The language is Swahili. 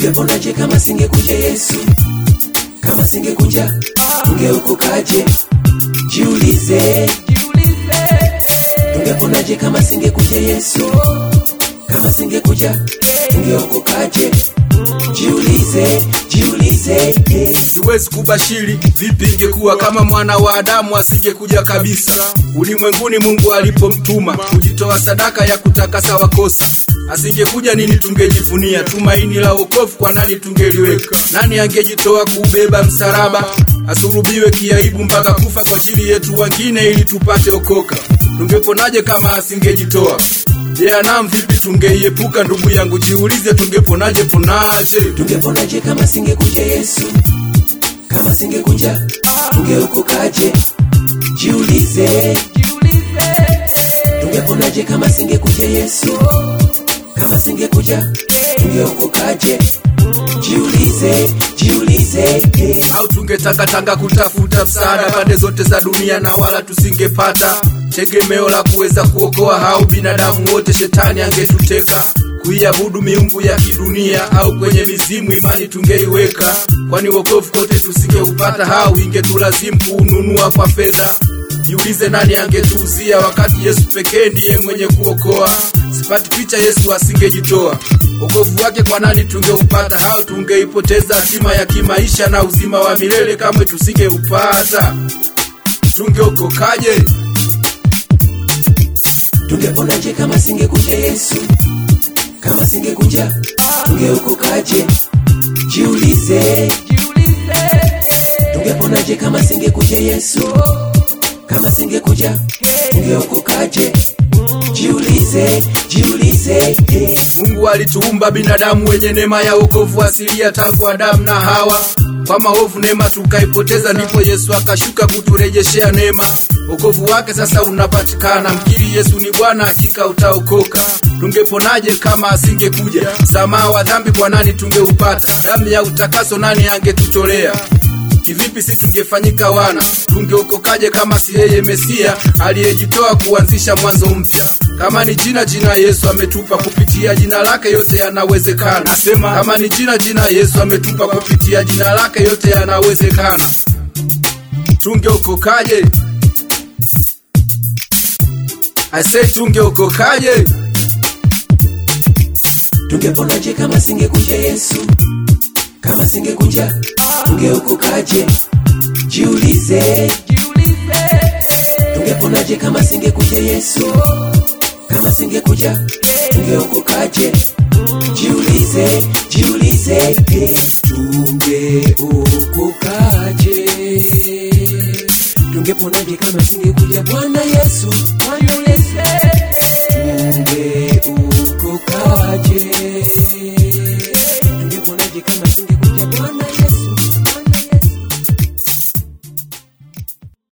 Tungeponaje kama singekuja Yesu? Kama singekuja tungeokokaje? Jiulize, tungeponaje kama singekuja Yesu? Kama singekuja tungeokokaje? Jiulize, jiulize, siwezi kubashiri vipi ingekuwa kama mwana wa Adamu asingekuja kabisa ulimwenguni. Mungu alipomtuma kujitoa sadaka ya kutakasa wakosi, asingekuja nini tungejivunia? Tumaini la wokovu kwa nani tungeliweka? Nani angejitoa kuubeba msalaba, asulubiwe kiaibu mpaka kufa kwa ajili yetu wengine, ili tupate okoka? Tungeponaje kama asingejitoa? Jehanamu vipi tungeiepuka? Ndugu yangu, jiulize, tungeponaje ponaje? Tungeponaje kama singekuja Yesu? Kama singekuja tungeokokaje? Jiulize, tungeponaje kama singekuja Yesu? Kama singekuja ungeokokaje? Jiulize, jiulize, au tungetangatanga kutafuta msaada pande zote za dunia na wala tusingepata? Tegemeo la kuweza kuokoa hau binadamu wote shetani angetuteka. Kuiabudu miungu ya kidunia au kwenye mizimu imani tungeiweka. Kwani wokovu kote tusingeupata hau ingetulazimu kuununua kwa fedha jiulize nani angetuuzia wakati yesu pekee ndiye mwenye kuokoa. Sipati picha yesu asingejitoa. Wokovu wake kwa nani tungeupata? Au tungeipoteza hatima ya kimaisha na uzima wa milele kamwe tusingeupata? Tungeokokaje? Tungeponaje kama singekuja Yesu? Kama singekuja tungeokokaje? Jiulize, tungeponaje kama singekuja Yesu? Kama singekuja tungeokokaje? Jiulize, jiulize, mungu alituumba binadamu wenye neema ya wokovu asilia tangu adamu na hawa. Kwa maovu neema tukaipoteza ndipo yesu akashuka kuturejeshea neema. Wokovu wake sasa unapatikana. Mkiri yesu ni bwana hakika utaokoka. Tungeponaje kama asingekuja? Msamaha wa dhambi kwa nani tungeupata? Damu ya utakaso nani angetutolea kivipi si tungefanyika wana? Tungeokokaje kama si yeye mesia aliyejitoa kuanzisha mwanzo mpya? Kama ni jina jina yesu ametupa kupitia jina lake yote yanawezekana. Nasema kama ni jina jina yesu ametupa kupitia jina lake yote yanawezekana. Tungeokokaje? Ase tungeokokaje? Tungeponaje kama singekuja Yesu? Kama singekuja ungeokokaje? Jiulize, tungeponaje kama singekuja Yesu? Kama singekuja ungeokokaje? Jiulize, jiulize, tungeokokaje? Tungeponaje kama singekuja Bwana Yesu? you come and it.